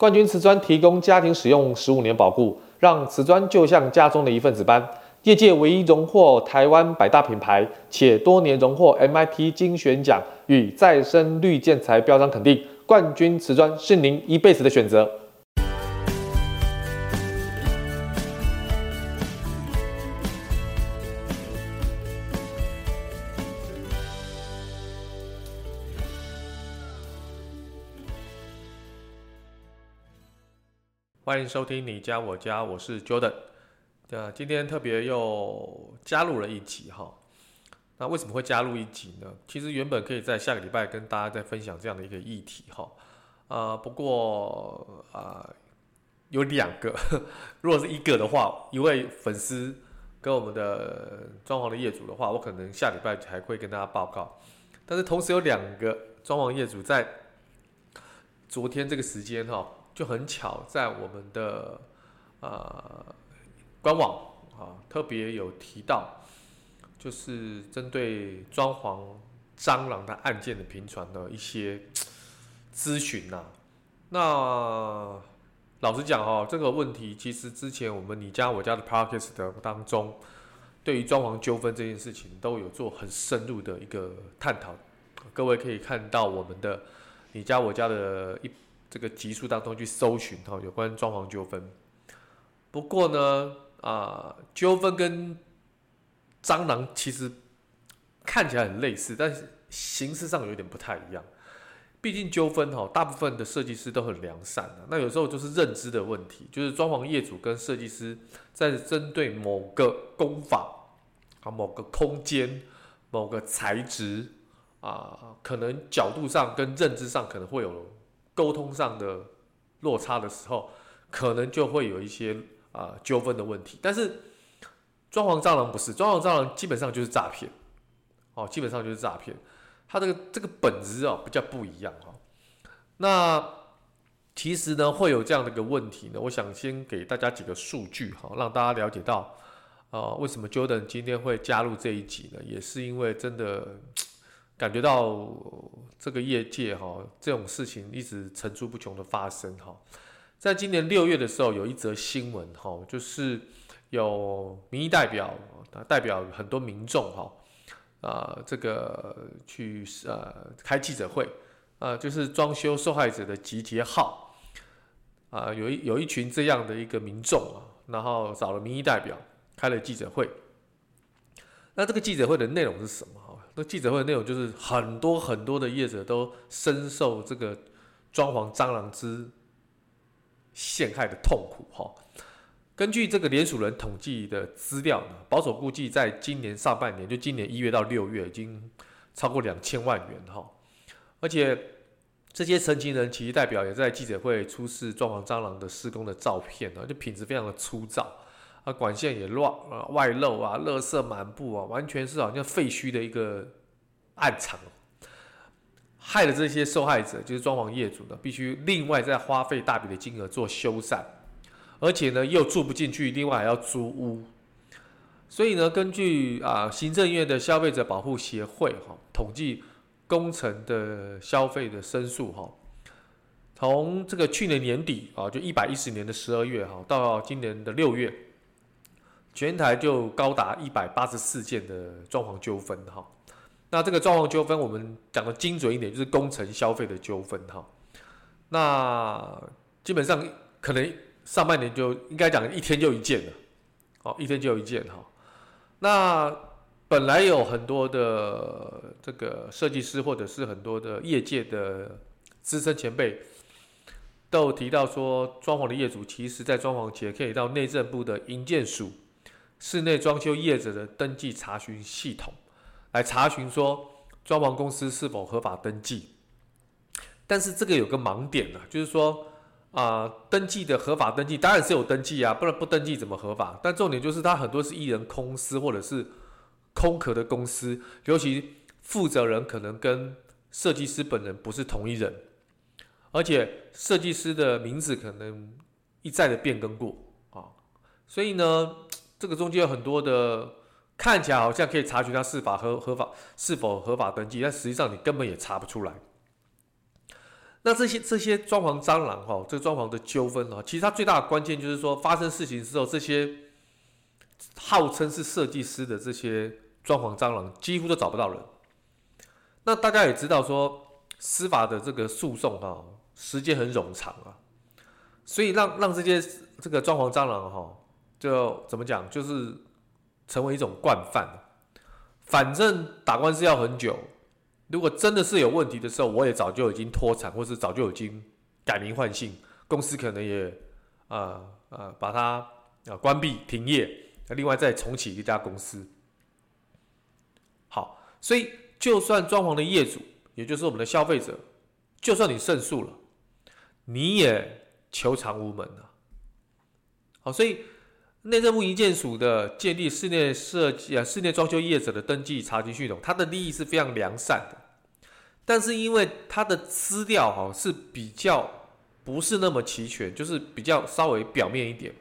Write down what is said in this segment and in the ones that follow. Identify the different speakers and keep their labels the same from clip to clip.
Speaker 1: 冠军瓷砖提供家庭使用十五年保固，让瓷砖就像家中的一份子般。业界唯一荣获台湾百大品牌，且多年荣获 MIT 精选奖与再生绿建材标章肯定，冠军瓷砖是您一辈子的选择。欢迎收听你家我家，我是 Jordan。那今天特别又加入了一集哈。那为什么会加入一集呢？其实原本可以在下个礼拜跟大家再分享这样的一个议题哈。啊，不过啊，有两个，如果是一个的话，一位粉丝跟我们的装潢的业主的话，我可能下礼拜还会跟大家报告。但是同时有两个装潢业主在昨天这个时间哈。就很巧，在我们的呃官网啊，特别有提到，就是针对装潢蟑螂的案件的频传的一些咨询呐。那老实讲哦，这个问题其实之前我们你家我家的 podcast 的当中，对于装潢纠纷这件事情都有做很深入的一个探讨。各位可以看到我们的你家我家的一。这个集数当中去搜寻哈，有关装潢纠纷。不过呢，啊，纠纷跟蟑螂其实看起来很类似，但是形式上有点不太一样。毕竟纠纷哈，大部分的设计师都很良善的，那有时候就是认知的问题，就是装潢业主跟设计师在针对某个工法啊、某个空间、某个材质啊，可能角度上跟认知上可能会有。沟通上的落差的时候，可能就会有一些啊纠纷的问题。但是装潢蟑螂不是，装潢蟑螂基本上就是诈骗，哦，基本上就是诈骗。它这个这个本质哦比较不一样哈。那其实呢会有这样的一个问题呢，我想先给大家几个数据哈，让大家了解到啊为什么 Jordan 今天会加入这一集呢？也是因为真的。感觉到这个业界哈，这种事情一直层出不穷的发生哈。在今年六月的时候，有一则新闻哈，就是有民意代表代表很多民众哈，啊，这个去呃开记者会啊，就是装修受害者的集结号啊，有一有一群这样的一个民众啊，然后找了民意代表开了记者会。那这个记者会的内容是什么？那记者会的内容就是很多很多的业者都深受这个装潢蟑螂之陷害的痛苦哈。根据这个联署人统计的资料，保守估计在今年上半年，就今年一月到六月，已经超过两千万元哈。而且这些陈情人其实代表也在记者会出示装潢蟑螂的施工的照片呢，就品质非常的粗糙。管线也乱啊，外漏啊，垃圾满布啊，完全是好像废墟的一个暗场，害了这些受害者，就是装潢业主呢，必须另外再花费大笔的金额做修缮，而且呢又住不进去，另外还要租屋。所以呢，根据啊行政院的消费者保护协会哈统计，工程的消费的申诉哈，从这个去年年底啊，就一百一十年的十二月哈，到今年的六月。全台就高达一百八十四件的装潢纠纷哈，那这个装潢纠纷我们讲的精准一点，就是工程消费的纠纷哈。那基本上可能上半年就应该讲一天就一件了，哦，一天就一件哈。那本来有很多的这个设计师或者是很多的业界的资深前辈，都提到说，装潢的业主其实在装潢前可以到内政部的营建署。室内装修业者的登记查询系统，来查询说装潢公司是否合法登记。但是这个有个盲点呢，就是说啊、登记的合法登记当然是有登记啊，不然不登记怎么合法？但重点就是它很多是一人公司或者是空壳的公司，尤其负责人可能跟设计师本人不是同一人，而且设计师的名字可能一再的变更过啊，所以呢。这个中间有很多的看起来好像可以查询他是否合合法是否合法登记，但实际上你根本也查不出来。那这些这些装潢蟑螂哈，这个装潢的纠纷啊，其实它最大的关键就是说，发生事情之后，这些号称是设计师的这些装潢蟑螂几乎都找不到人。那大家也知道说，司法的这个诉讼哈，时间很冗长啊，所以让让这些这个装潢蟑螂哈，就怎么讲，就是成为一种惯犯。反正打官司要很久，如果真的是有问题的时候，我也早就已经脱产，或是早就已经改名换姓，公司可能也啊啊、呃呃、把它啊关闭停业，另外再重启一家公司。好，所以。就算装潢的业主，也就是我们的消费者，就算你胜诉了，你也求偿无门了。好，所以内政部营建署的建立室内设计啊、室内装修业者的登记查询系统，它的利益是非常良善的，但是因为它的资料哈是比较不是那么齐全，就是比较稍微表面一点。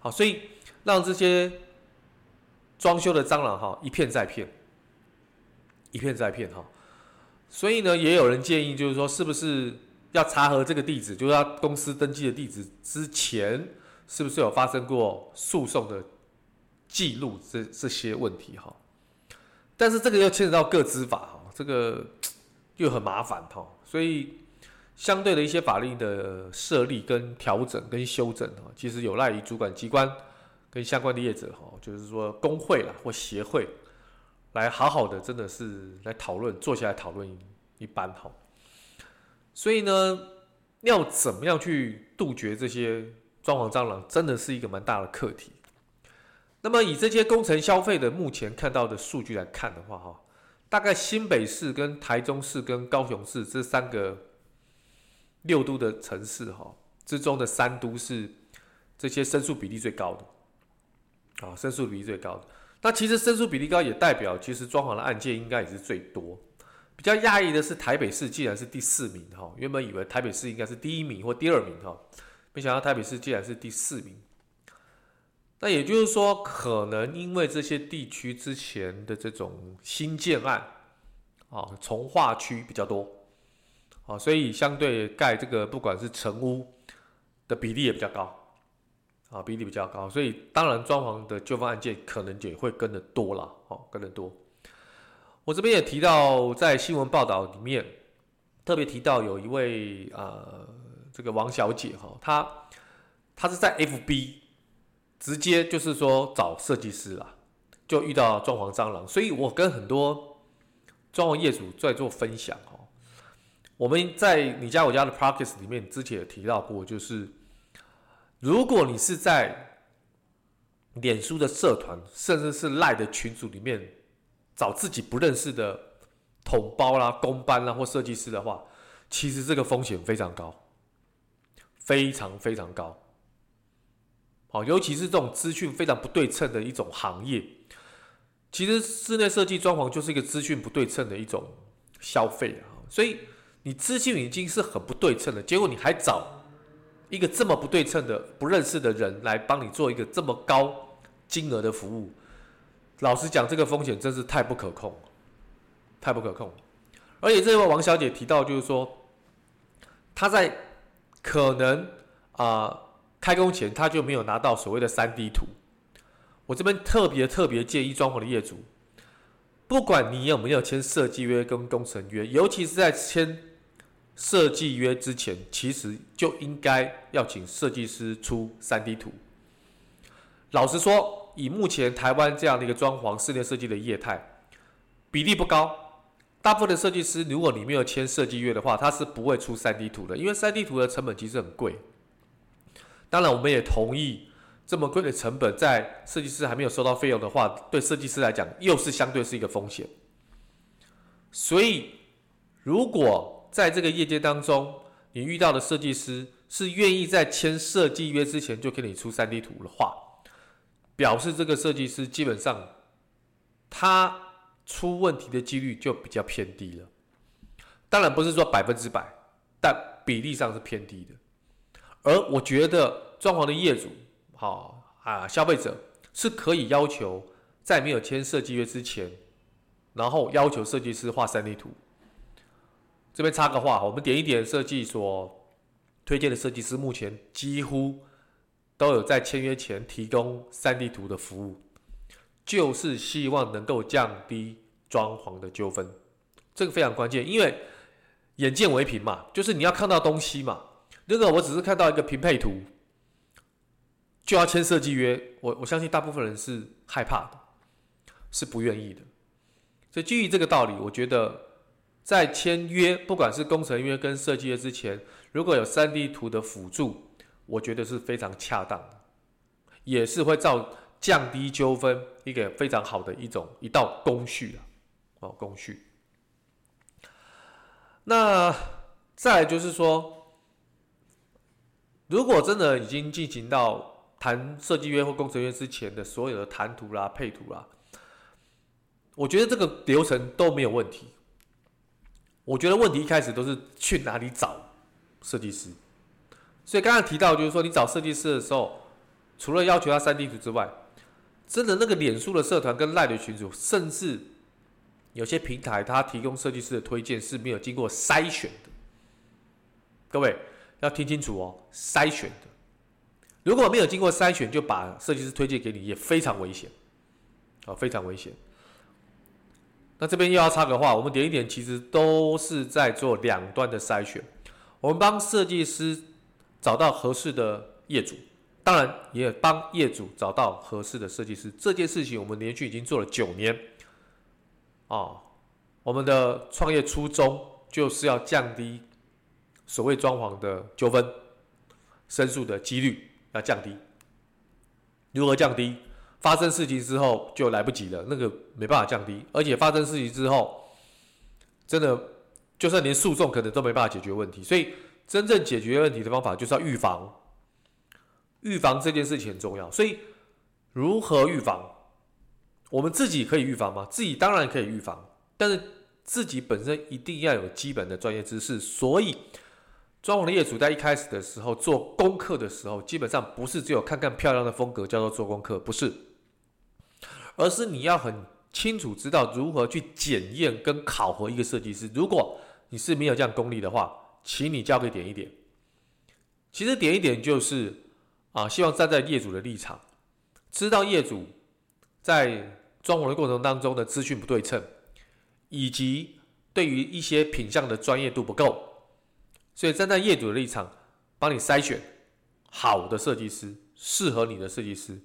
Speaker 1: 好，所以让这些装修的蟑螂哈一骗再骗。一骗再骗哈，所以呢，也有人建议，就是说，是不是要查核这个地址，就是他公司登记的地址之前，是不是有发生过诉讼的记录这这些问题哈？但是这个又牵扯到各资法哈，这个又很麻烦哈，所以相对的一些法令的设立跟调整跟修正哈，其实有赖于主管机关跟相关的业者哈，就是说工会啦或协会。来好好的，真的是来讨论，坐下来讨论一般好。所以呢，要怎么样去杜绝这些装潢蟑螂，真的是一个蛮大的课题。那么以这些工程消费的目前看到的数据来看的话，哈，大概新北市跟台中市跟高雄市这三个六都的城市哈之中的三都是这些申诉比例最高的，啊，申诉比例最高的。那其实申诉比例高，也代表其实装潢的案件应该也是最多。比较讶异的是台北市竟然是第四名哈，原本以为台北市应该是第一名或第二名哈，没想到台北市竟然是第四名。那也就是说，可能因为这些地区之前的这种新建案啊，重划区比较多啊，所以相对盖这个不管是成屋的比例也比较高。啊，比例比较高，所以当然装潢的纠纷案件可能也会跟得多了，哦，跟得多。我这边也提到，在新闻报道里面特别提到有一位呃，这个王小姐哈，她她是在 FB 直接就是说找设计师啦，就遇到装潢蟑螂，所以我跟很多装潢业主在做分享哈。我们在你家我家的 Podcast 里面之前也提到过，就是。如果你是在脸书的社团，甚至是赖的群组里面找自己不认识的统包啦、工班啦或设计师的话，其实这个风险非常高，非常非常高。好，尤其是这种资讯非常不对称的一种行业，其实室内设计装潢就是一个资讯不对称的一种消费啊。所以你资讯已经是很不对称的，结果你还找。一个这么不对称的、不认识的人来帮你做一个这么高金额的服务，老实讲，这个风险真是太不可控，太不可控。而且这位王小姐提到，就是说，她在可能啊、开工前，他就没有拿到所谓的三 D 图。我这边特别特别建议装潢的业主，不管你有没有签设计约跟工程约，尤其是在签。设计约之前，其实就应该要请设计师出 3D 图。老实说，以目前台湾这样的一个装潢室内设计的业态，比例不高。大部分的设计师，如果你没有签设计约的话，他是不会出 3D 图的，因为 3D 图的成本其实很贵。当然，我们也同意，这么贵的成本，在设计师还没有收到费用的话，对设计师来讲，又是相对是一个风险。所以，如果在这个业界当中，你遇到的设计师是愿意在签设计约之前就给你出 3D 图的话，表示这个设计师基本上他出问题的几率就比较偏低了。当然不是说百分之百，但比例上是偏低的。而我觉得装潢的业主，好啊，消费者是可以要求在没有签设计约之前，然后要求设计师画三 D 图。这边插个话，我们点一点设计所推荐的设计师，目前几乎都有在签约前提供 3D 图的服务，就是希望能够降低装潢的纠纷，这个非常关键，因为眼见为凭嘛，就是你要看到东西嘛。如果我只是看到一个平配图，就要签设计约，我我相信大部分人是害怕的，是不愿意的。所以基于这个道理，我觉得在签约，不管是工程约跟设计约之前，如果有三 D 图的辅助，我觉得是非常恰当的，也是会造降低纠纷一个非常好的一种一道工序啊，哦，工序。那再就是说，如果真的已经进行到谈设计约或工程约之前的所有的谈图啦、配图啦。我觉得这个流程都没有问题。我觉得问题一开始都是去哪里找设计师。所以刚才提到，就是说你找设计师的时候，除了要求他三 D 图之外，真的那个脸书的社团跟赖的群组，甚至有些平台，它提供设计师的推荐是没有经过筛选的。各位要听清楚哦，筛选的。如果没有经过筛选就把设计师推荐给你，也非常危险，啊，非常危险。那这边又要插个话，我们点一点其实都是在做两端的筛选。我们帮设计师找到合适的业主，当然也帮业主找到合适的设计师。这件事情我们连续已经做了九年。啊，我们的创业初衷就是要降低所谓装潢的纠纷、申诉的几率要降低。如何降低？发生事情之后就来不及了，那个没办法降低，而且发生事情之后，真的就算连诉讼可能都没办法解决问题。所以真正解决问题的方法就是要预防，预防这件事情很重要。所以如何预防？我们自己可以预防吗？自己当然可以预防，但是自己本身一定要有基本的专业知识。所以装潢的业主在一开始的时候做功课的时候，基本上不是只有看看漂亮的风格叫做做功课，不是。而是你要很清楚知道如何去检验跟考核一个设计师。如果你是没有这样功力的话，请你交给点一点。其实点一点就是啊，希望站在业主的立场，知道业主在装潢的过程当中的资讯不对称，以及对于一些品相的专业度不够，所以站在业主的立场，帮你筛选好的设计师，适合你的设计师。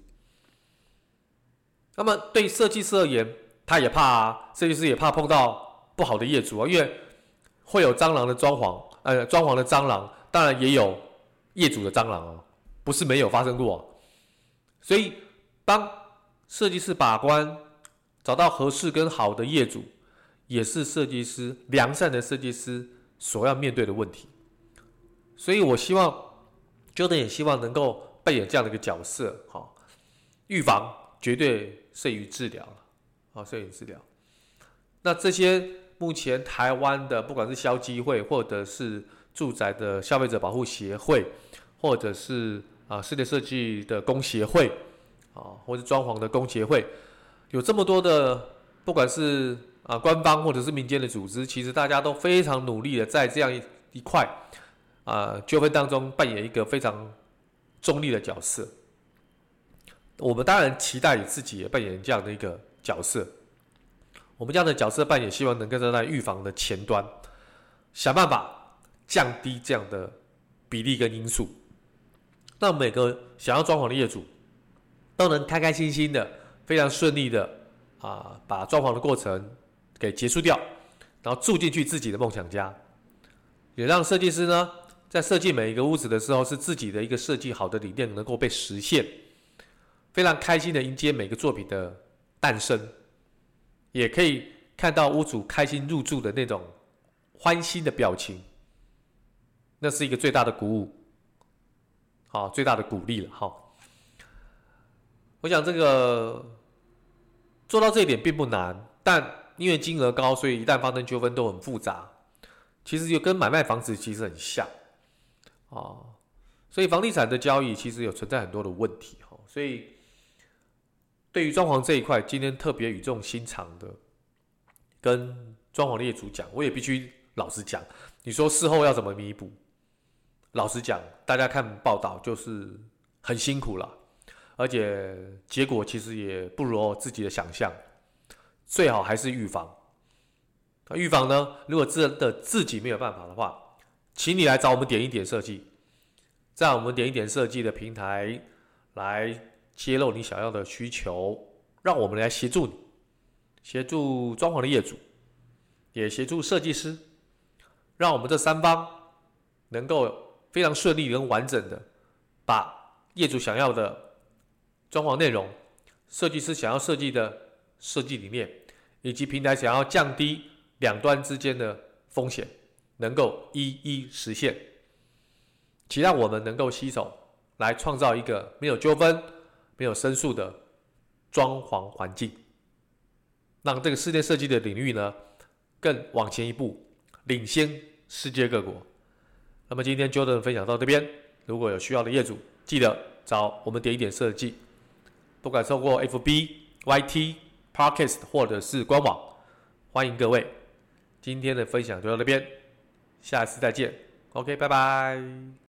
Speaker 1: 那么对设计师而言，他也怕啊，设计师也怕碰到不好的业主啊，因为会有蟑螂的装潢，呃，装潢的蟑螂，当然也有业主的蟑螂啊，不是没有发生过。所以帮设计师把关，找到合适跟好的业主，也是设计师良善的设计师所要面对的问题。所以我希望，Jordan 也希望能够扮演这样的一个角色，哈，预防。绝对胜于治疗了，好，胜于治疗。那这些目前台湾的，不管是消基会，或者是住宅的消费者保护协会，或者是啊室内设计的工协会，啊，或者装潢的工协会，有这么多的，不管是啊官方或者是民间的组织，其实大家都非常努力的在这样一一块啊纠纷当中扮演一个非常中立的角色。我们当然期待自己也扮演这样的一个角色。我们这样的角色扮演，希望能够站在预防的前端，想办法降低这样的比例跟因素，让每个想要装潢的业主都能开开心心的、非常顺利的啊，把装潢的过程给结束掉，然后住进去自己的梦想家。也让设计师呢，在设计每一个屋子的时候，是自己的一个设计好的理念能够被实现。非常开心的迎接每个作品的诞生，也可以看到屋主开心入住的那种欢欣的表情，那是一个最大的鼓舞，好，最大的鼓励了，好。我想这个做到这一点并不难，但因为金额高，所以一旦发生纠纷都很复杂。其实就跟买卖房子其实很像，啊，所以房地产的交易其实有存在很多的问题，哈，所以。对于装潢这一块，今天特别语重心长的跟装潢业主讲，我也必须老实讲，你说事后要怎么弥补？老实讲，大家看报道就是很辛苦了，而且结果其实也不如自己的想象。最好还是预防。那预防呢？如果真的自己没有办法的话，请你来找我们点一点设计，在我们点一点设计的平台来揭露你想要的需求，让我们来协助你，协助装潢的业主，也协助设计师，让我们这三方能够非常顺利跟完整的把业主想要的装潢内容，设计师想要设计的设计理念，以及平台想要降低两端之间的风险，能够一一实现，期待我们能够携手来创造一个没有纠纷、没有申诉的装潢环境，让这个室内设计的领域呢更往前一步，领先世界各国。那么今天 Jordan 分享到这边，如果有需要的业主，记得找我们点一点设计，不管透过 FB、YT、Podcast 或者是官网，欢迎各位。今天的分享就到这边，下次再见。OK，拜拜。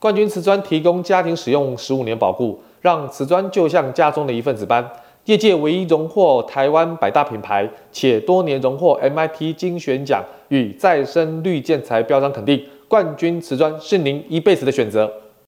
Speaker 1: 冠军瓷砖提供家庭使用十五年保固，让瓷砖就像家中的一份子般。业界唯一荣获台湾百大品牌，且多年荣获 MIT 精选奖与再生绿建材标章肯定，冠军瓷砖是您一辈子的选择。